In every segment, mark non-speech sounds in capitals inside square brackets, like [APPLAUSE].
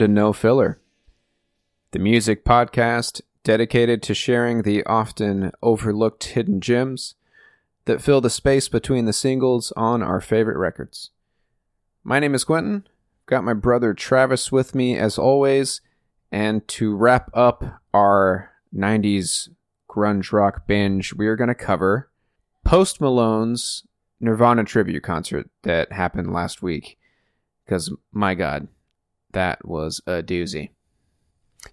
to No Filler, the music podcast dedicated to sharing the often overlooked hidden gems that fill the space between the singles on our favorite records. My name is Quentin. Got my brother Travis with me as always, and to wrap up our 90s grunge rock binge, we are going to cover Post Malone's Nirvana tribute concert that happened last week. Because, my God, that was a doozy.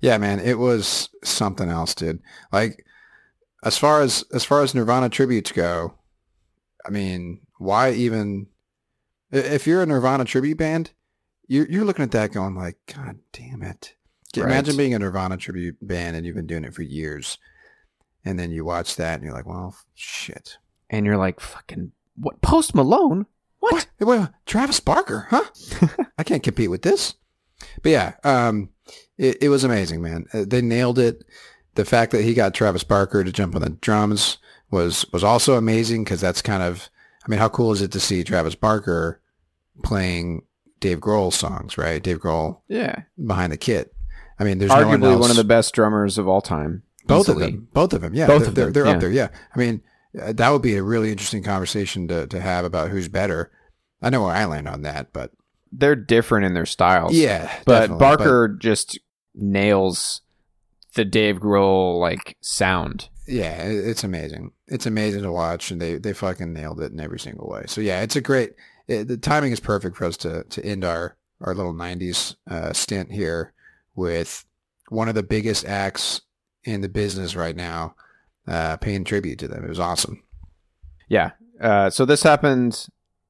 Yeah, man, it was something else, dude. Like as far as as far as Nirvana tributes go, I mean, why even if you're a Nirvana tribute band, you're you're looking at that going like, God damn it. Right. Imagine being a Nirvana tribute band and you've been doing it for years. And then you watch that and you're like, well, shit. And you're like, fucking, what? Post Malone? What? Wait, Travis Barker, huh? [LAUGHS] I can't compete with this. But yeah, um, it, it was amazing, man. Uh, they nailed it. The fact that he got Travis Barker to jump on the drums was was also amazing because that's kind of, I mean, how cool is it to see Travis Barker playing Dave Grohl songs, right? Dave Grohl Yeah. behind the kit. I mean, there's no one, Arguably else. one of the best drummers of all time. both easily. of them, both of them, yeah, Both they're, of they're, them, they're yeah. up there, yeah. I mean, uh, that would be a really interesting conversation to to have about who's better. I know where I land on that, but They're different in their styles. yeah, But. Barker just nails the Dave Grohl, like, sound. yeah, it's amazing. It's amazing to watch, and they they fucking nailed it in every single way. So yeah, it's a great. It, the timing is perfect for us to to end our our little '90s uh, stint here with one of the biggest acts in the business right now, uh, paying tribute to them. It was awesome. Yeah. Uh, so this happened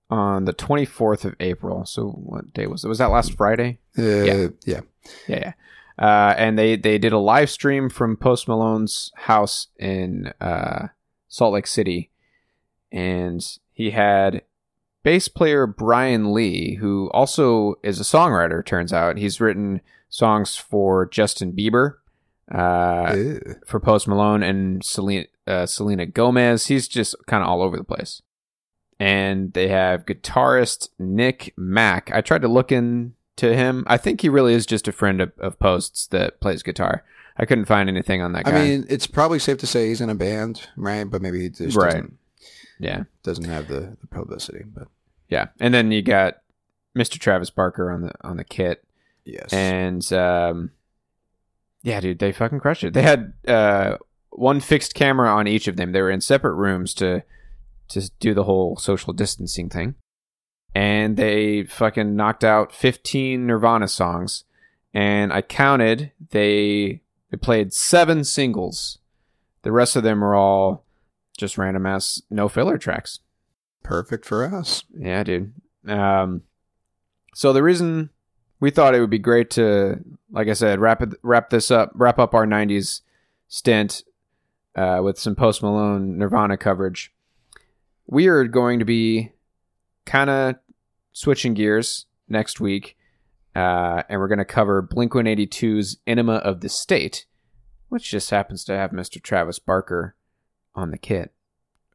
on the 24th of April. So what day was it? Was that last Friday? Uh, Yeah. yeah, Yeah, yeah. Uh, and they they did a live stream from Post Malone's house in uh, Salt Lake City, and he had bass player Brian Lee, who also is a songwriter. Turns out he's written songs for Justin Bieber, uh, for Post Malone, and Selena uh, Selena Gomez. He's just kind of all over the place. And they have guitarist Nick Mack. I tried to look into him. I think he really is just a friend of, of Post's that plays guitar. I couldn't find anything on that guy. I mean, it's probably safe to say he's in a band, right? But maybe he just Right. doesn't, yeah, doesn't have the, the publicity. But yeah. And then you got Mr. Travis Barker on the on the kit. yes, and um, yeah, dude, they fucking crushed it. They had uh, one fixed camera on each of them. They were in separate rooms to to do the whole social distancing thing, and they fucking knocked out fifteen Nirvana songs. And I counted they they played seven singles. The rest of them are all just random ass no filler tracks. perfect for us. Yeah, dude. Um, so the reason we thought it would be great to, like I said, wrap it, wrap this up, wrap up our '90s stint uh, with some Post Malone Nirvana coverage. We are going to be kind of switching gears next week, uh, and we're going to cover Blink 182's "Enema of the State," which just happens to have Mr. Travis Barker on the kit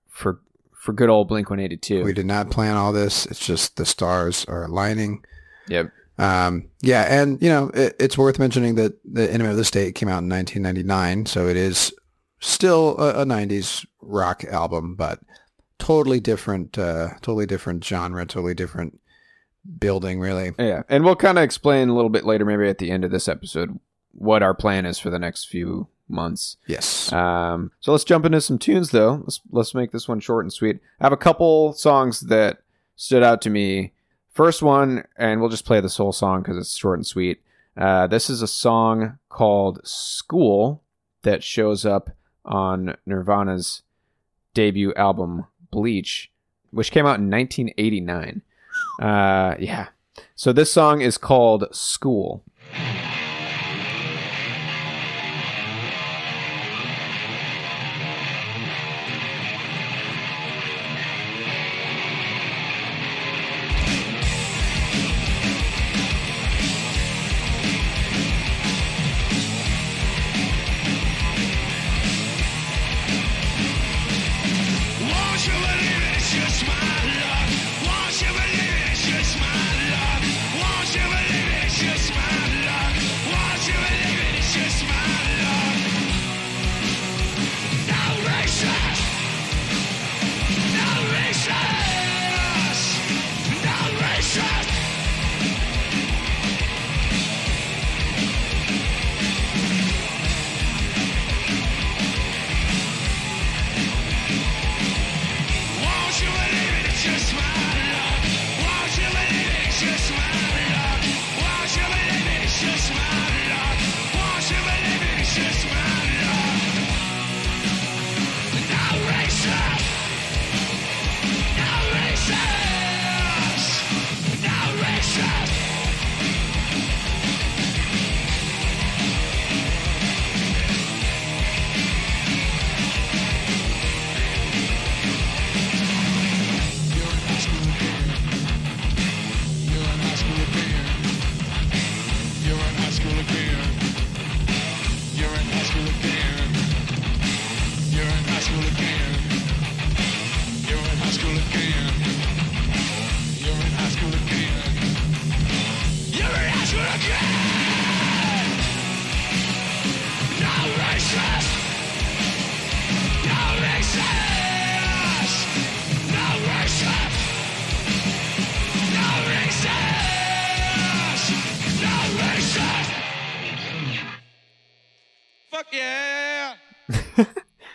for for good old Blink 182. We did not plan all this. It's just the stars are aligning. Yep. Um, yeah, and you know it, it's worth mentioning that the Enema of the State came out in 1999, so it is still a, a 90s rock album, but totally different, uh, totally different genre, totally different building, really. Yeah, and we'll kind of explain a little bit later, maybe at the end of this episode, what our plan is for the next few months. Yes. Um, so let's jump into some tunes, though. Let's let's make this one short and sweet. I have a couple songs that stood out to me. First one, and we'll just play this whole song because it's short and sweet. Uh, this is a song called "School" that shows up on Nirvana's debut album Bleach, which came out in 1989. Uh, yeah. So this song is called School.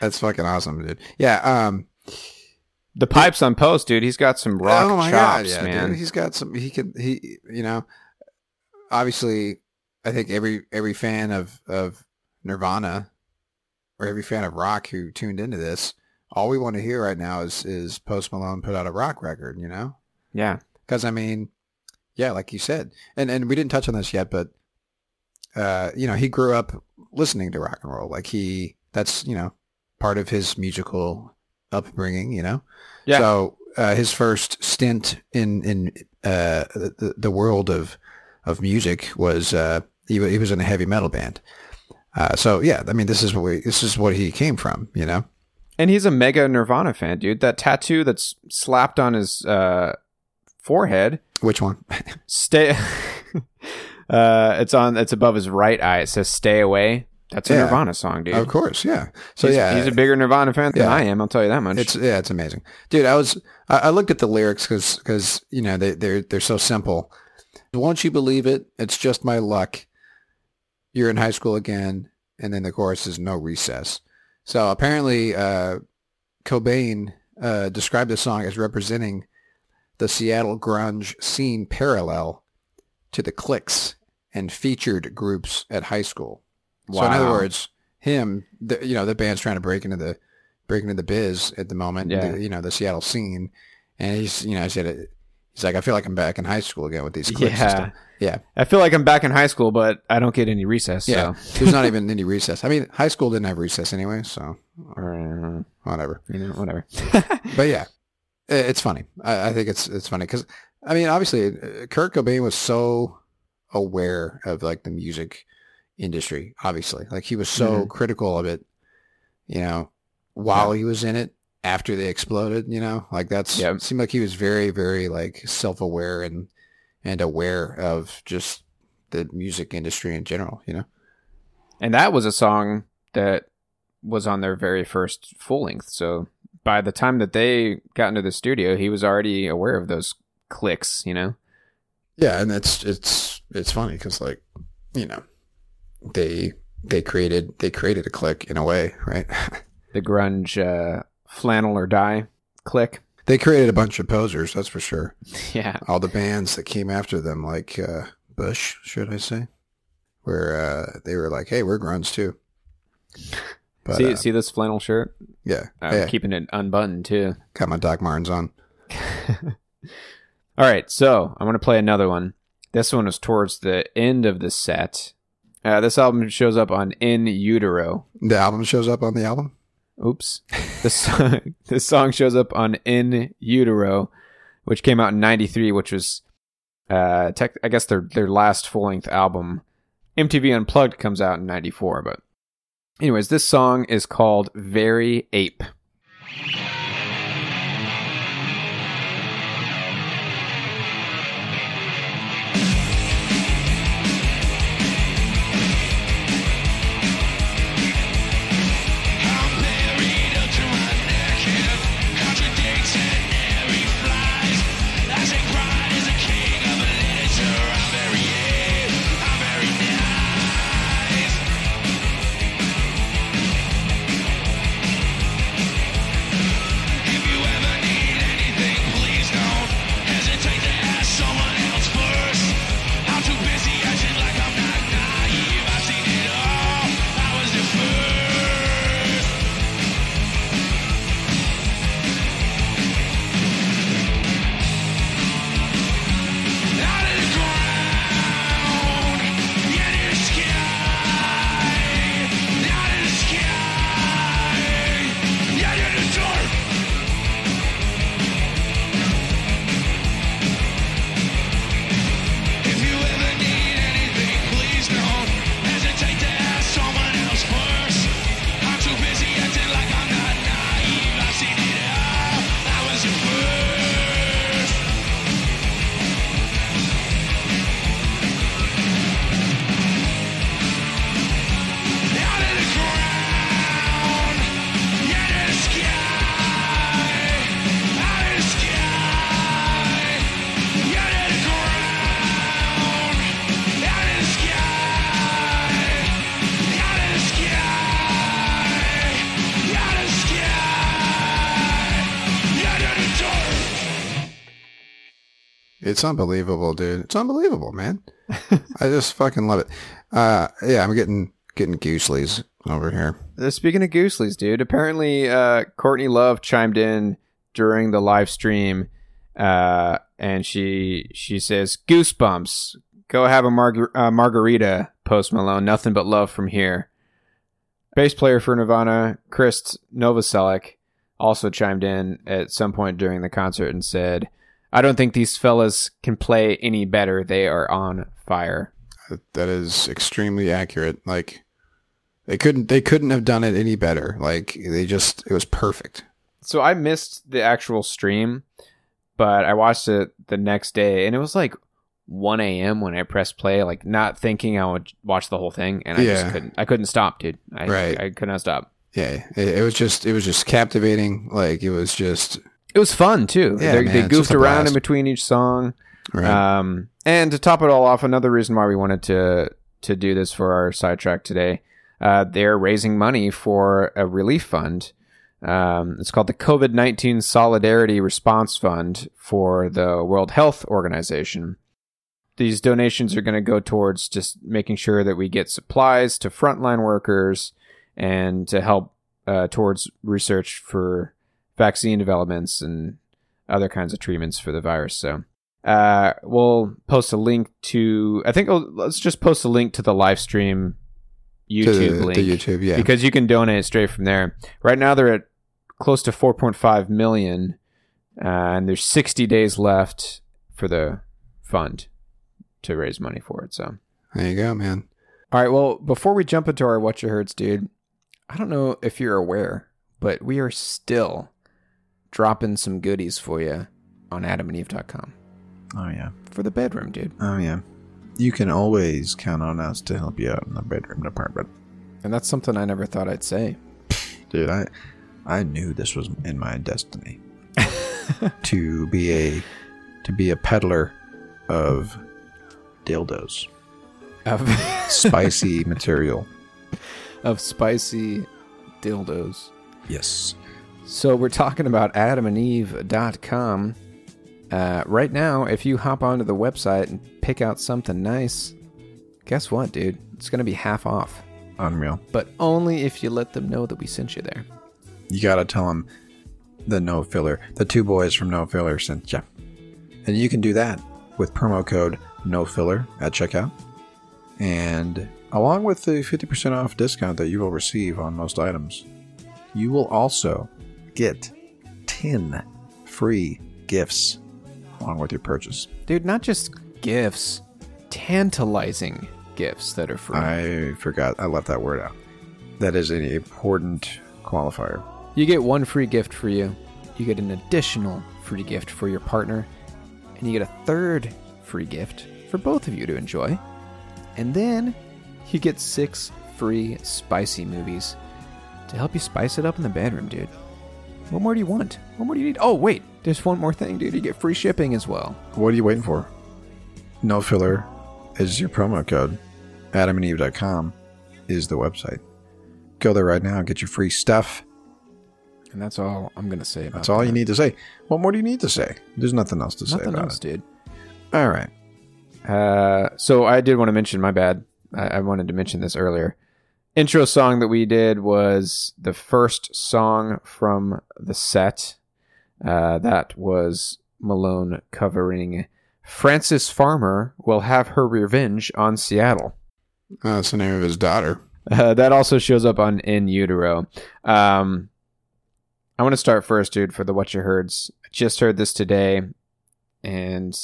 That's fucking awesome, dude. Yeah. Um. The pipes on post, dude. He's got some rock oh my chops, god, yeah, man. dude. He's got some. He can. He. You know. Obviously, I think every every fan of of Nirvana, or every fan of rock who tuned into this, all we want to hear right now is is Post Malone put out a rock record. You know. yeah. Because I mean, yeah, like you said, and and we didn't touch on this yet, but uh, you know, he grew up listening to rock and roll. Like he, that's you know, part of his musical upbringing. You know, Yeah. So uh, his first stint in in uh, the the world of of music was uh, he he was in a heavy metal band. Uh, so yeah, I mean, this is what we, this is what he came from. You know. And he's a mega Nirvana fan, dude. That tattoo that's slapped on his uh, forehead, Which one? stay. [LAUGHS] uh, it's on. It's above his right eye. It says "Stay away." That's a Yeah. Nirvana song, dude. of course, yeah. So he's, yeah, he's a bigger Nirvana fan than I am. I'll tell you that much. It's yeah, it's amazing, dude. I was I, I looked at the lyrics because because you know they they're they're so simple. Won't you believe it? It's just my luck. You're in high school again, and then the chorus is no recess. So apparently, uh, Cobain uh, described the song as representing the Seattle grunge scene parallel to the cliques and featured groups at high school. So in other words, him, the, you know, the band's trying to break into the break into the biz at the moment. Yeah. the- you know, the Seattle scene, and he's, you know, he said, he's like, I feel like I'm back in high school again with these clips. and Yeah. stuff. yeah, I feel like I'm back in high school, but I don't get any recess. yeah. So. There's not even [LAUGHS] any recess. I mean, high school didn't have recess anyway, so uh, whatever. you know, whatever. [LAUGHS] But yeah, i- it's funny. I, I think it's it's funny because I mean, obviously, uh, Kurt Cobain was so aware of like the music industry. Obviously, like he was so Mhm. critical of it. You know, while he was in it, after they exploded. You know, like that's it seemed like he was very, very like self aware and and aware of just the music industry in general. You know. And that was a song that was on their very first full length. So by the time that they got into the studio, he was already aware of those clicks, you know? Yeah, and it's it's it's funny because like you know they they created they created a click in a way, right? [LAUGHS] The grunge uh, flannel or die click. they created a bunch of posers, that's for sure. [LAUGHS] Yeah. All the bands that came after them, like uh, Bush, should I say, where uh, they were like, "Hey, we're grunge too." But see, uh, see this flannel shirt? yeah, I'm yeah, keeping it unbuttoned too. got my Doc Martens on. [LAUGHS] All right, so I'm gonna play another one. This one is towards the end of the set. Uh, this album shows up on In Utero. The album shows up on the album. Oops. This song, [LAUGHS] this song shows up on In Utero, which came out in '93, which was, uh, tech, I guess their their last full length album. MTV Unplugged comes out in '94, but anyways, this song is called "Very Ape." It's unbelievable, dude. It's unbelievable, man. I just fucking love it. Uh, yeah, I'm getting getting gooseleys over here. Uh, Speaking of Gooseleys, dude, apparently uh, Courtney Love chimed in during the live stream, uh, and she she says, "Goosebumps, go have a margar- uh, margarita." Post Malone, nothing but love from here. Bass player for Nirvana, Chris Novoselic, also chimed in at some point during the concert and said, "I don't think these fellas can play any better. They are on fire." That is extremely accurate. Like they couldn't they couldn't have done it any better. Like they just it was perfect. So I missed the actual stream, but I watched it the next day, and it was like 1 a.m. when I pressed play, like not thinking I would watch the whole thing, and I Yeah. just couldn't. I couldn't stop, dude. I, Right. I could not stop. Yeah, it, it was just it was just captivating. Like it was just It was fun too. Yeah, they, man, they goofed around in between each song. right. Um, and to top it all off, another reason why we wanted to to do this for our sidetrack today, uh, they're raising money for a relief fund. Um, it's called the COVID nineteen Solidarity Response Fund for the World Health Organization. These donations are going to go towards just making sure that we get supplies to frontline workers and to help uh, towards research for vaccine developments and other kinds of treatments for the virus. So uh, we'll post a link to. I think I'll, let's just post a link to the live stream YouTube the, link the YouTube, yeah. because you can donate straight from there. Right now they're at close to 4.5 million, uh, and there's 60 days left for the fund to raise money for it. So, there you go, man. all right. Well, before we jump into our what you heards, dude, I don't know if you're aware, but we are still dropping some goodies for you on AdamandEve.com Oh yeah. for the bedroom, dude. Oh yeah. You can always count on us to help you out in the bedroom department. And that's something I never thought I'd say. Dude, I I knew this was in my destiny. [LAUGHS] to be a to be a peddler of dildos. Of, [LAUGHS] Spicy material. of spicy dildos. Yes. So we're talking about adamandeve.com. Uh, right now, if you hop onto the website and pick out something nice, guess what, dude? It's going to be half off. Unreal. but only if you let them know that we sent you there. You gotta tell them the no filler, the two boys from No Filler sent you. And you can do that with promo code no filler at checkout. And along with the 50% off discount that you will receive on most items, you will also get 10 free gifts along with your purchase. Dude, not just gifts, tantalizing gifts that are free. I forgot, I left that word out. That is an important qualifier. You get one free gift for you, you get an additional free gift for your partner, and you get a third free gift for both of you to enjoy. And then you get six free spicy movies to help you spice it up in the bedroom, dude. What more do you want? What more do you need? Oh, wait, there's one more thing, dude. You get free shipping as well. What are you waiting for? No filler is your promo code. AdamandEve.com is the website. Go there right now and get your free stuff. And that's all I'm going to say about That's all you need to say. What more do you need to say? There's nothing else to say Nothing about else, it. dude. All right. Uh, so I did want to mention, my bad. I, I wanted to mention this earlier. Intro song that we did was the first song from the set. Uh, that was Malone covering Frances Farmer will have her revenge on Seattle. Uh, that's the name of his daughter. Uh, that also shows up on In Utero. Um, I want to start first, dude, for the What You Heards. I just heard this today, and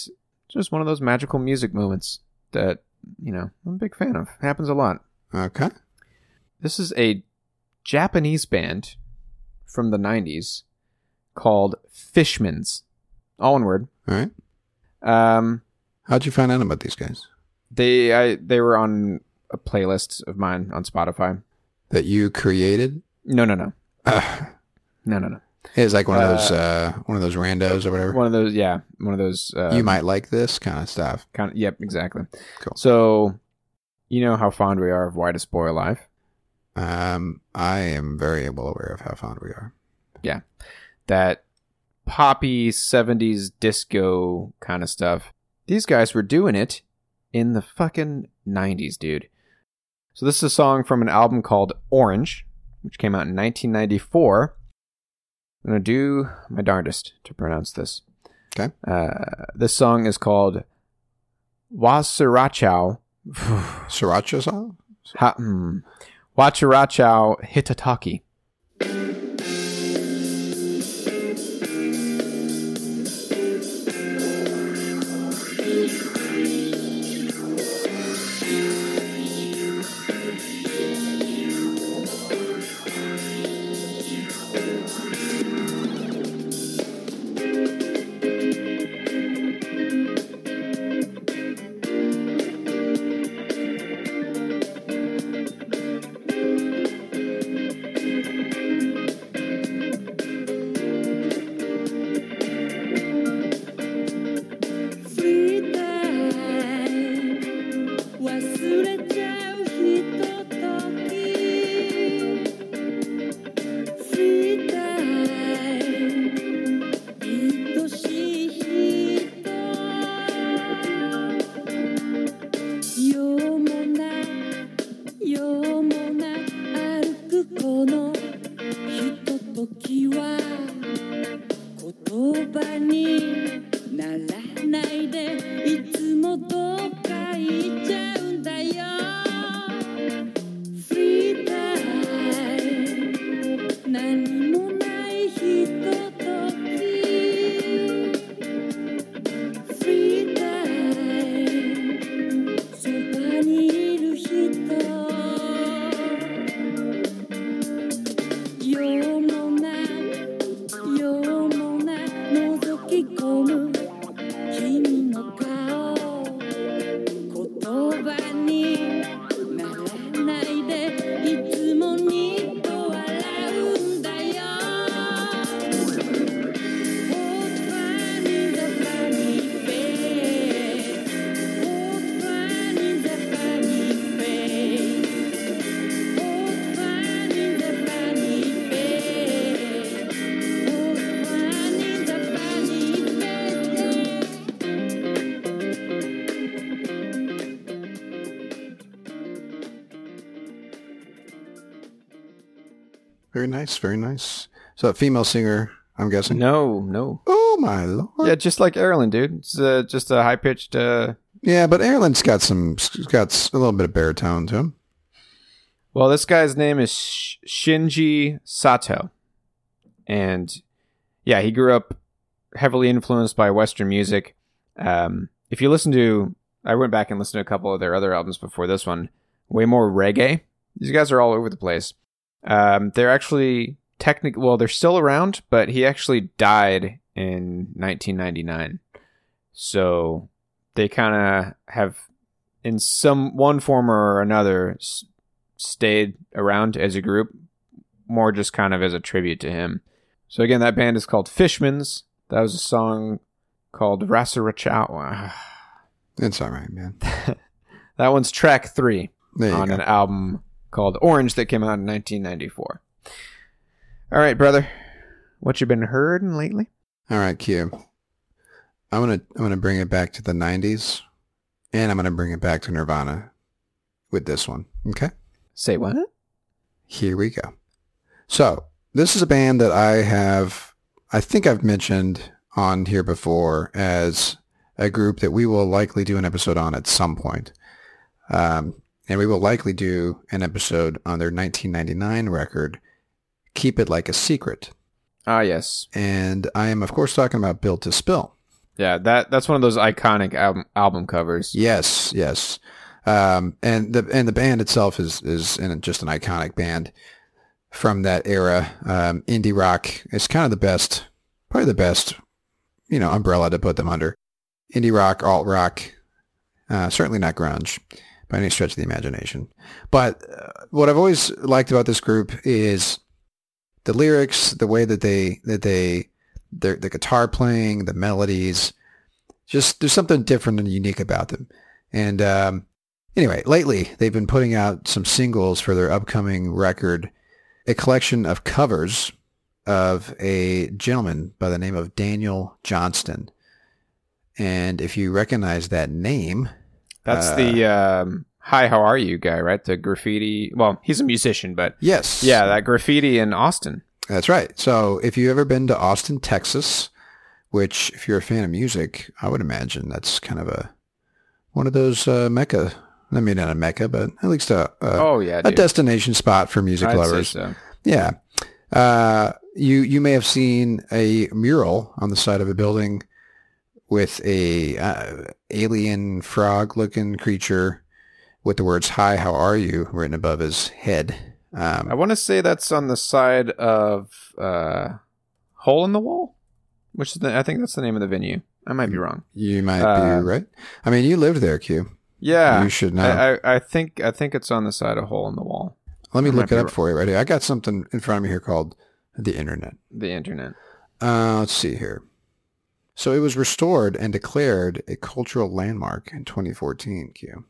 just one of those magical music moments that, you know, I'm a big fan of. Happens a lot. Okay. This is a Japanese band from the 90s called Fishmans. All one word. All right. Um, How'd you find out about these guys? they I they were on a playlist of mine on Spotify. That you created? No, no, no. [SIGHS] Uh, No, no, no. it's like one of those uh, one of those randos or whatever. One of those, yeah, one of those. Uh, you might like this kind of stuff. kind of. Yep, exactly. Cool. So, you know how fond we are of Why Does Boy Alive? Um, I am very well aware of how fond we are. Yeah, that poppy '70s disco kind of stuff. These guys were doing it in the fucking '90s, dude. So this is a song from an album called Orange, which came out in 1994. I'm gonna do my darndest to pronounce this. Okay. Uh, this song is called Wasirachao. [SIGHS] Sriracha song? Ha, hmm. Wachirachao Hitataki. Nice. Very nice. So a female singer, I'm guessing. No, no. Oh my lord. Yeah, just like Erlen, dude. It's uh, just a high pitched. Uh... Yeah, but Erlen's got some, got a little bit of baritone to him. Well, this guy's name is Sh- Shinji Sato, and yeah, he grew up heavily influenced by Western music. Um, if you listen to, I went back and listened to a couple of their other albums before this one. Way more reggae. These guys are all over the place. Um, they're actually technically, well, they're still around, but he actually died in 1999. So they kind of have, in some one form or another, s- stayed around as a group, more just kind of as a tribute to him. So again, that band is called Fishmans. That was a song called Rasarachawa. [SIGHS] It's all right, man. [LAUGHS] That one's track three on go. an album called Orange that came out in 1994. All right, brother. What you been heard lately? All right, Q. I'm gonna I'm gonna bring it back to the '90s, and I'm gonna bring it back to Nirvana with this one. Okay. Say what? Here we go. So this is a band that I have, I think I've mentioned on here before as a group that we will likely do an episode on at some point. Um, and we will likely do an episode on their 1999 record, Keep It Like a Secret. Ah, yes. And I am, of course, talking about Built to Spill. Yeah, that that's one of those iconic album album covers. Yes, yes. Um, and the and the band itself is is in just an iconic band from that era. Um, indie rock is kind of the best, probably the best, you know, umbrella to put them under. Indie rock, alt rock, uh, certainly not grunge by any stretch of the imagination. But uh, what I've always liked about this group is the lyrics, the way that they that they their the guitar playing, the melodies. Just there's something different and unique about them. And um, anyway, lately they've been putting out some singles for their upcoming record, a collection of covers of a gentleman by the name of Daniel Johnston. And if you recognize that name, That's Uh, the um, "Hi, how are you?" guy, right? The graffiti. Well, he's a musician, but yes, yeah, that graffiti in Austin. That's right. So if you've ever been to Austin, Texas, which if you're a fan of music, I would imagine that's kind of a one of those uh, mecca. I mean, not a mecca, but at least a a, Oh yeah, a dude. destination spot for music I'd lovers. so. Yeah. Uh, you you may have seen a mural on the side of a building with a uh, alien frog looking creature with the words "Hi, how are you?" written above his head. Um, I want to say that's on the side of uh, Hole in the Wall, which is the, I think that's the name of the venue. I might be wrong. you might Uh, be right. I mean, you lived there, Q. Yeah, You should know. I, I, I think I think it's on the side of Hole in the Wall, Let me I look it up wrong. for you right here. I got something in front of me here called the internet. the internet. Uh, let's see here. So it was restored and declared a cultural landmark in 2014. Q.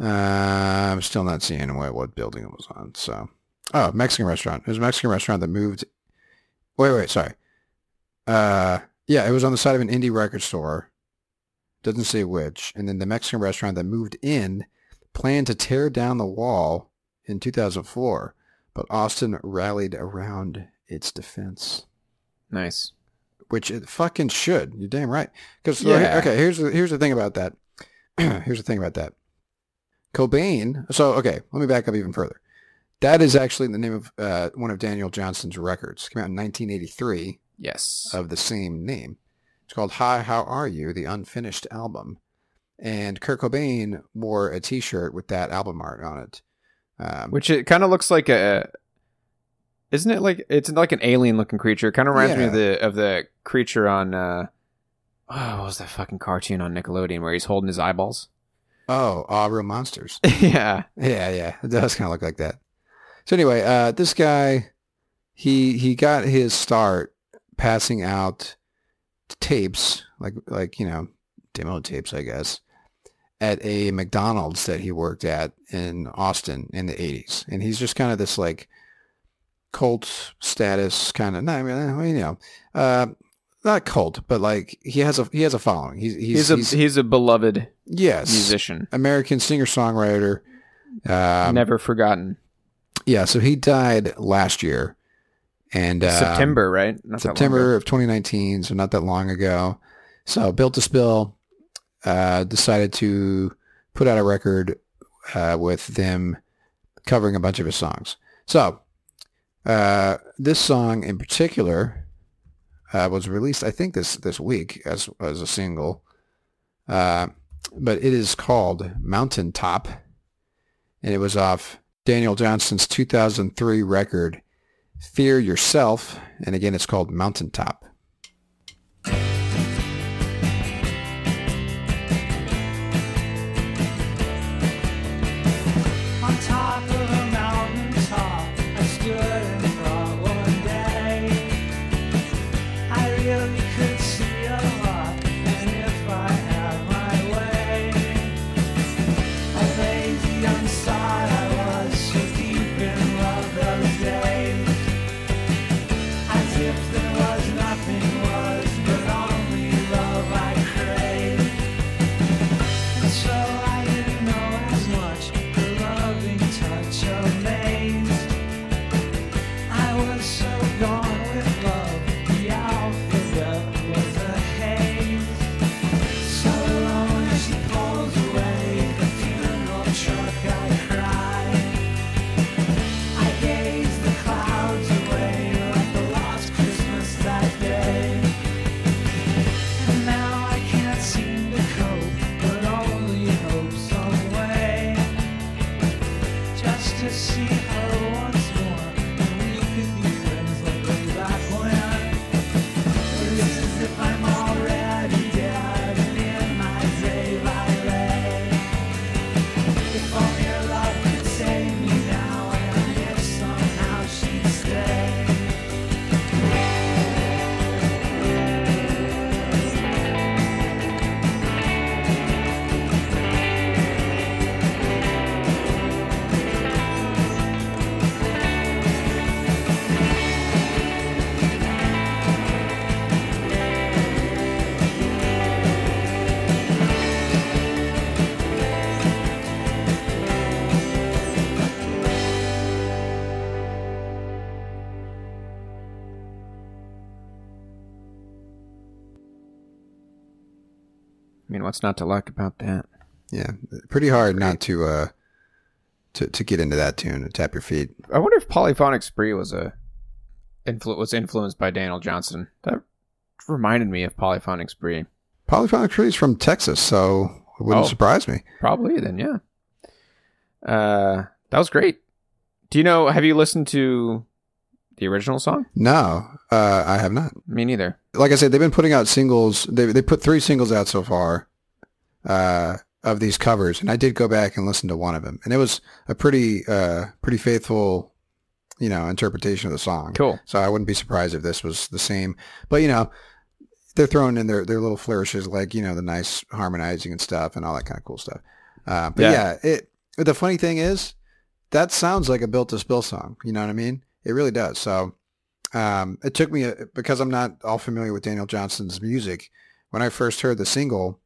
Uh, I'm still not seeing what what building it was on. So, oh, Mexican restaurant. It was a Mexican restaurant that moved. Wait, wait, sorry. Uh, yeah, it was on the side of an indie record store. Doesn't say which. And then the Mexican restaurant that moved in planned to tear down the wall in 2004, but Austin rallied around its defense Nice. Which it fucking should. You're damn right. Because Yeah. okay, here's the, here's the thing about that. [CLEARS THROAT] here's the thing about that. Cobain. So okay, let me back up even further. That is actually the name of uh, one of Daniel Johnston's records. Came out in 1983 Yes. of the same name. It's called "Hi, How Are You?" The unfinished album. And Kurt Cobain wore a T-shirt with that album art on it. Um, Which it kind of looks like a. Isn't it like it's like an alien looking creature? Kind of reminds me of the of the creature on. uh Oh, what was that fucking cartoon on Nickelodeon where he's holding his eyeballs? oh, Aw Real Monsters. [LAUGHS] yeah. Yeah, yeah, it does kind of look like that. So anyway, uh, this guy, he he got his start passing out tapes, like like you know, demo tapes, I guess, at a McDonald's that he worked at in Austin in the '80s, and he's just kind of this like cult status kind of. No, I mean, uh, you know, uh, not cult, but like he has a he has a following. He's he's, He's, a he's- he's a beloved yes musician, American singer songwriter. Um, never forgotten. Yeah, so he died last year, and uh, September, right? Not September of 2019, so not that long ago. So Built to Spill uh, decided to put out a record uh, with them covering a bunch of his songs. So uh, this song in particular uh, was released, I think, this this week as as a single, uh, but it is called Mountain Top, and it was off Daniel Johnston's 2003 record Fear Yourself, and again, it's called Mountaintop. What's not to like about that? Yeah, pretty hard not to uh to to get into that tune and tap your feet. I wonder if Polyphonic Spree was a influ- was influenced by Daniel Johnston. That reminded me of Polyphonic Spree. Polyphonic Spree is from Texas, so it wouldn't Oh. surprise me. Probably then, yeah. Uh, that was great. Do you know? Have you listened to the original song? No, uh, I have not. Me neither. Like I said, they've been putting out singles. They they put three singles out so far uh, of these covers, and I did go back and listen to one of them, and it was a pretty uh, pretty faithful, you know, interpretation of the song. Cool. So I wouldn't be surprised if this was the same. But you know, they're throwing in their, their little flourishes, like you know, the nice harmonizing and stuff, and all that kind of cool stuff. Uh, but Yeah. yeah. it. The funny thing is, that sounds like a built to spill song. You know what I mean? It really does. So um, it took me a, because I'm not all familiar with Daniel Johnston's music. When I first heard the single,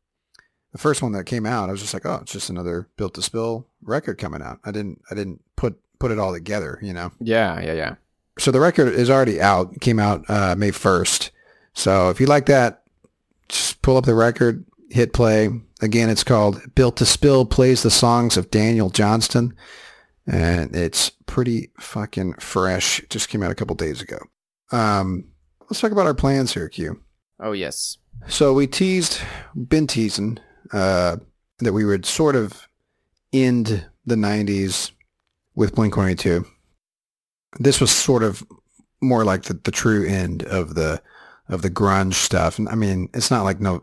the first one that came out, I was just like, oh, it's just another built to spill record coming out. I didn't I didn't put put it all together. You know Yeah, yeah, yeah. so the record is already out. It came out uh, May first. So if you like that, just pull up the record, hit play. Again, it's called "Built to Spill." Plays the songs of Daniel Johnston, and it's pretty fucking fresh. It just came out a couple days ago. Um, let's talk about our plans here, Q. Oh yes. So we teased, been teasing, uh, that we would sort of end the 90s with Blink-182. This was sort of more like the, the true end of the of the grunge stuff. And I mean, it's not like no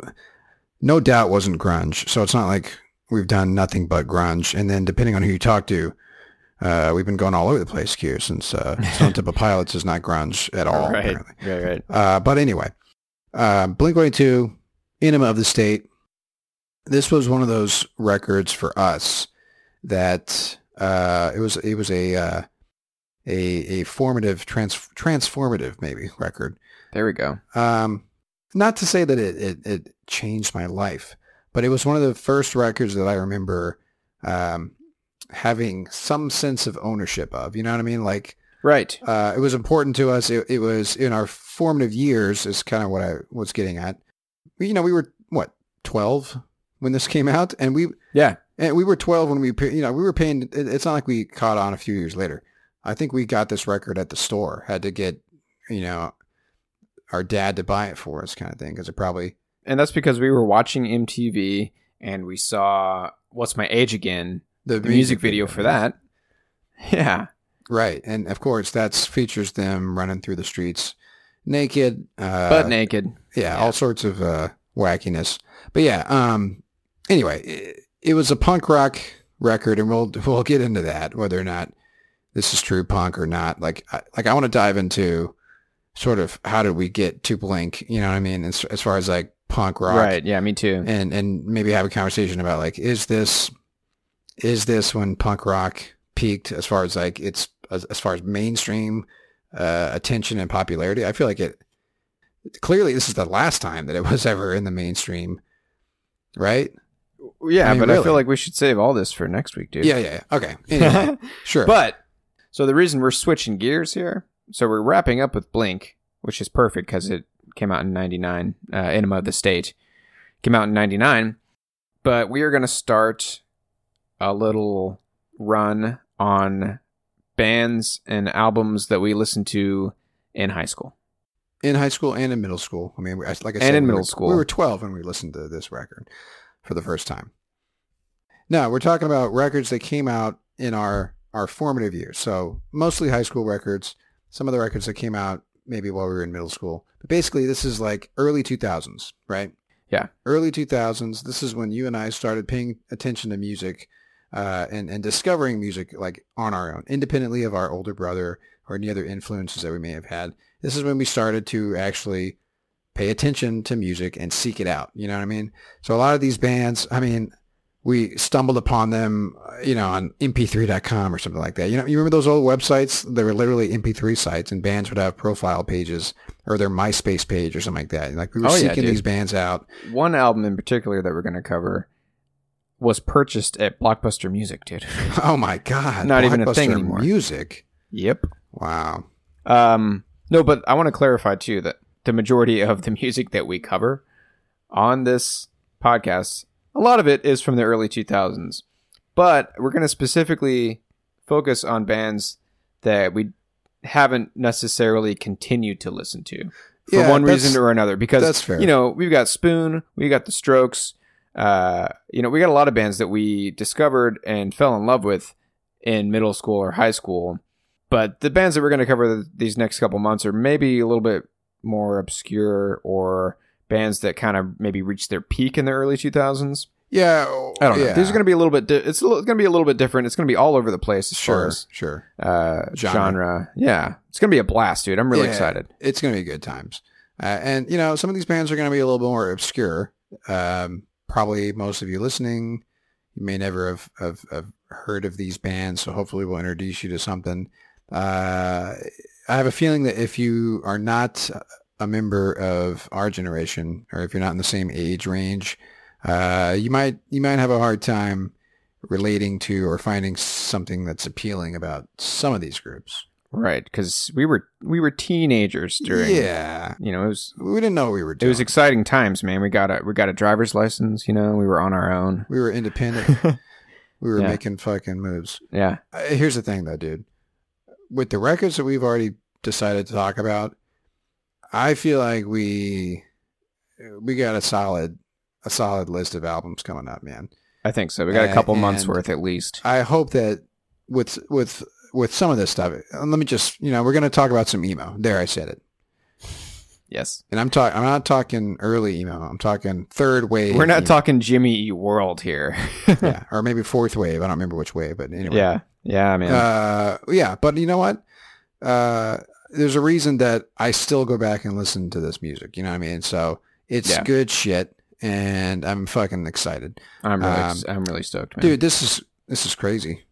no doubt wasn't grunge. So it's not like we've done nothing but grunge. And then depending on who you talk to, uh, we've been going all over the place here since uh, [LAUGHS] Stone Temple Pilots is not grunge at all. right, apparently. right, right. Uh, but anyway, uh, Blink-182, Enema of the State. This was one of those records for us that uh, it was it was a uh, a a formative trans transformative maybe record. There we go. Um, not to say that it, it it changed my life, but it was one of the first records that I remember um, having some sense of ownership of. You know what I mean? Like Right. uh, it was important to us. It, it was in our formative years. Is kind of what I was getting at. You know, we were what twelve when this came out, and we Yeah. and we were twelve when we you know we were paying. It's not like we caught on a few years later. I think we got this record at the store. Had to get you know our dad to buy it for us, kind of thing, because it probably And that's because we were watching MTV and we saw What's My Age Again, the music video for that. [LAUGHS] Yeah. Right. And of course, that features them running through the streets naked. Uh, Butt naked. Yeah, all sorts of uh, wackiness. But yeah, um, anyway, it, it was a punk rock record, and we'll we'll get into that whether or not this is true punk or not. Like, I, like I want to dive into sort of how did we get to Blink? You know what I mean? As, as far as like punk rock, Right. Yeah, me too. and and maybe have a conversation about like is this is this when punk rock peaked as far as like it's as, as far as mainstream uh, attention and popularity i feel like it clearly this is the last time that it was [LAUGHS] ever in the mainstream right Yeah, I mean, but I feel like we should save all this for next week, dude. yeah yeah yeah. okay anyway, [LAUGHS] sure But so the reason we're switching gears here, so we're wrapping up with Blink, which is perfect because it came out in '99. Uh, Enema of the State came out in '99, but we are going to start a little run on bands and albums that we listened to in high school. in high school and in middle school i mean like i said And in we middle were- school. we were 12 when we listened to this record for the first time now we're talking about records that came out in our our formative years so mostly high school records some of the records that came out maybe while we were in middle school but basically this is like early 2000s right Yeah. early 2000s this is when you and i started paying attention to music uh, and, and discovering music like on our own independently of our older brother or any other influences that we may have had this is when we started to actually pay attention to music and seek it out. You know what I mean? So a lot of these bands, I mean, we stumbled upon them, you know, on mp3.com or something like that. You know, you remember those old websites? They were literally mp3 sites and bands would have profile pages or their MySpace page or something like that. Like we were Oh, seeking dude. these bands out. One album in particular that we're going to cover was purchased at Blockbuster Music, dude. [LAUGHS] Oh my God. Not even a thing anymore. Music. yep. Wow. Um, no, but I want to clarify too that the majority of the [LAUGHS] music that we cover on this podcast, a lot of it is from the early 2000s. But we're going to specifically focus on bands that we haven't necessarily continued to listen to for Yeah, one reason or another. Because that's fair. you know we've got Spoon, we got the Strokes, uh, you know we got a lot of bands that we discovered and fell in love with in middle school or high school. But the bands that we're going to cover these next couple months are maybe a little bit more obscure or bands that kind of maybe reached their peak in the early 2000s. Yeah. I don't know. yeah. These are going to be a little bit. Di- it's going to be a little bit different. It's going to be all over the place as far Sure. as Sure. uh, Genre. genre. Yeah, it's going to be a blast, dude. I'm really Yeah, excited. It's going to be good times. Uh, and, you know, some of these bands are going to be a little bit more obscure. Um, probably most of you listening, you may never have, have, have heard of these bands. So hopefully we'll introduce you to something. Uh, I have a feeling that if you are not a member of our generation or if you're not in the same age range, uh, you might, you might have a hard time relating to or finding something that's appealing about some of these groups. Right, because we were we were teenagers during. Yeah. You know, it was We didn't know what we were Doing. it was exciting times, man. We got a we got a driver's license. You know, we were on our own. we were independent. [LAUGHS] we were Yeah. making fucking moves. Yeah, Uh, here's the thing, though, dude. With the records that we've already decided to talk about, I feel like we we got a solid a solid list of albums coming up, man. I think so. We got a couple Uh, months worth at least. I hope that with with with some of this stuff, let me just you know we're going to talk about some emo. There, I said it. Yes, And I'm talking. I'm not talking early emo. I'm talking third wave. we're not emo. talking Jimmy Eat World here. [LAUGHS] yeah, or maybe fourth wave. I don't remember which wave, but anyway. yeah, yeah, man. Uh, yeah, but you know what? Uh, there's a reason that I still go back and listen to this music. You know what I mean? So it's Yeah. good shit, and I'm fucking excited, I'm really um, I'm really stoked, man. dude. This is this is crazy.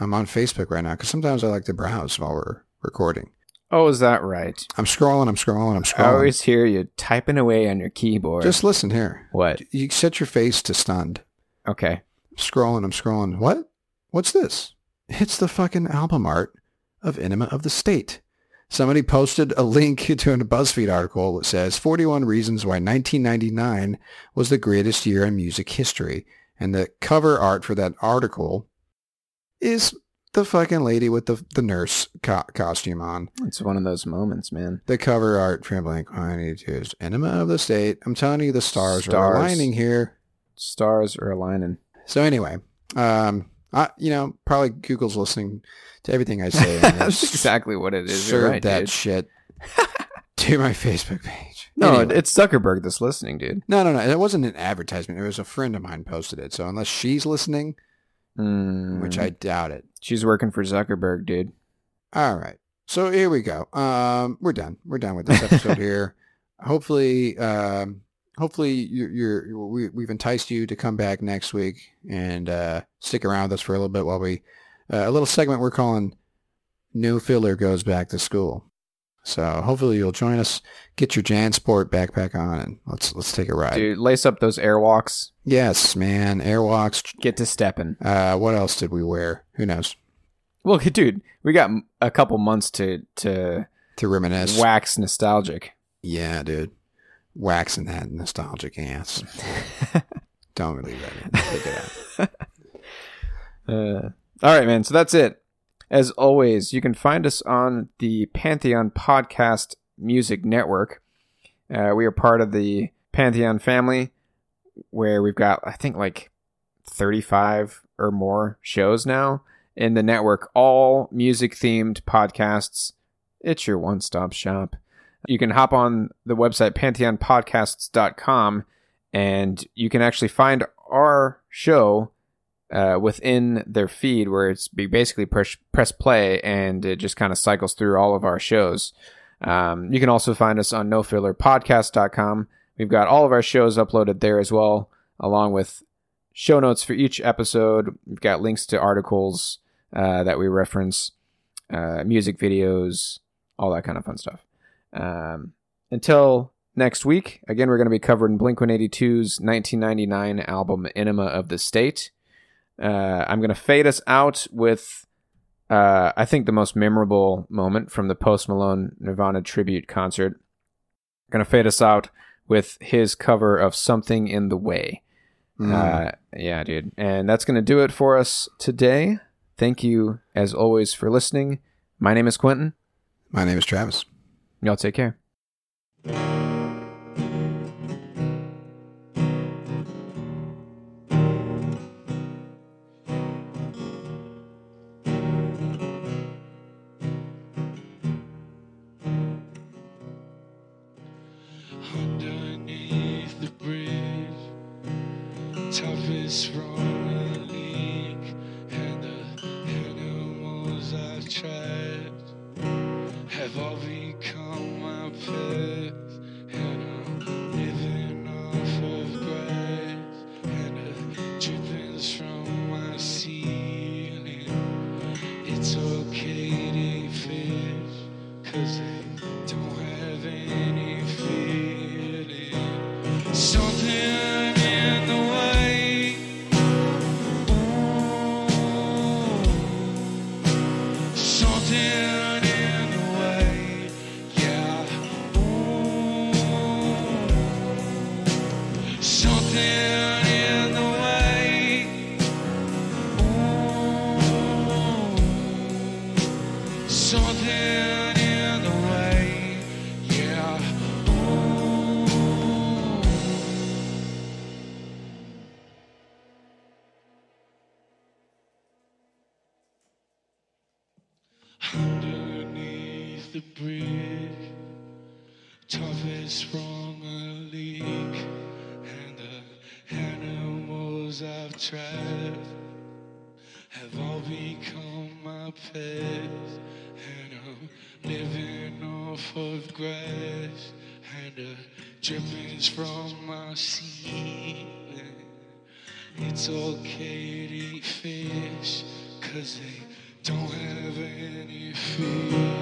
I'm on Facebook right now because sometimes I like to browse while we're recording. Oh, is that right? I'm scrolling. I'm scrolling. I'm scrolling. I always hear you typing away on your keyboard. Just listen here. what? You set your face to stunned. Okay. Scrolling. I'm scrolling. What? what's this? It's the fucking album art of Enema of the State. Somebody posted a link [LAUGHS] to a BuzzFeed article that says 41 reasons why 1999 was the greatest year in music history. And the cover art for that article is the fucking lady with the, the nurse co- costume on. It's one of those moments, man. The cover art for Blink 182 is Enema of the State. I'm telling you, the stars, Stars. are aligning here. Stars are aligning. So anyway, um, I, you know, probably Google's listening to everything I say. [LAUGHS] That's exactly what it is. You're right, that dude. shit to my Facebook page. [LAUGHS] No, Anyway. it's Zuckerberg that's listening, dude. no, no, no. It wasn't an advertisement. It was a friend of mine posted it. So unless she's listening, Mm, which I doubt it. she's working for Zuckerberg, dude. All right. So here we go. Um, we're done. We're done with this episode [LAUGHS] here. Hopefully, um, hopefully you're, you're we, we've enticed you to come back next week and uh, stick around with us for a little bit while we uh, a little segment we're calling "No Filler Goes Back to School." So hopefully you'll join us. Get your JanSport backpack on and let's let's take a ride. Dude, lace up those airwalks. Yes, man. Airwalks. Get to stepping. Uh, what else did we wear? Who knows? Well, [LAUGHS] dude, we got a couple months to to To reminisce. wax nostalgic. Yeah, dude. Waxing that nostalgic ass. [LAUGHS] Don't in. Take it. [LAUGHS] Uh, all right, man. So that's it. As always, you can find us on the Pantheon Podcast Music Network. Uh, we are part of the Pantheon family, where we've got, I think, like 35 or more shows now in the network, all music themed podcasts. It's your one stop shop. You can hop on the website pantheonpodcasts.com and you can actually find our show uh, within their feed where it's basically press, press play and it just kind of cycles through all of our shows. Um, you can also find us on nofillerpodcast.com. We've got all of our shows uploaded there as well, along with show notes for each episode. We've got links to articles uh, that we reference, uh, music videos, all that kind of fun stuff. Um, until next week, again, we're going to be covering Blink 182's 1999 album Enema of the State. Uh, I'm going to fade us out with, uh, I think, the most memorable moment from the Post Malone Nirvana tribute concert. going to fade us out with his cover of Something in the Way. Mm. Uh, yeah, dude. And that's going to do it for us today. Thank you, as always, for listening. My name is Quentin. My name is Travis. Y'all take care. Something in the way, yeah. Ooh. Underneath the bridge, toughest from a leak, and the animals I've trapped have all become my pets, living off of grass and the drippings from my ceiling. It's okay to eat fish, cause they don't have any feeling.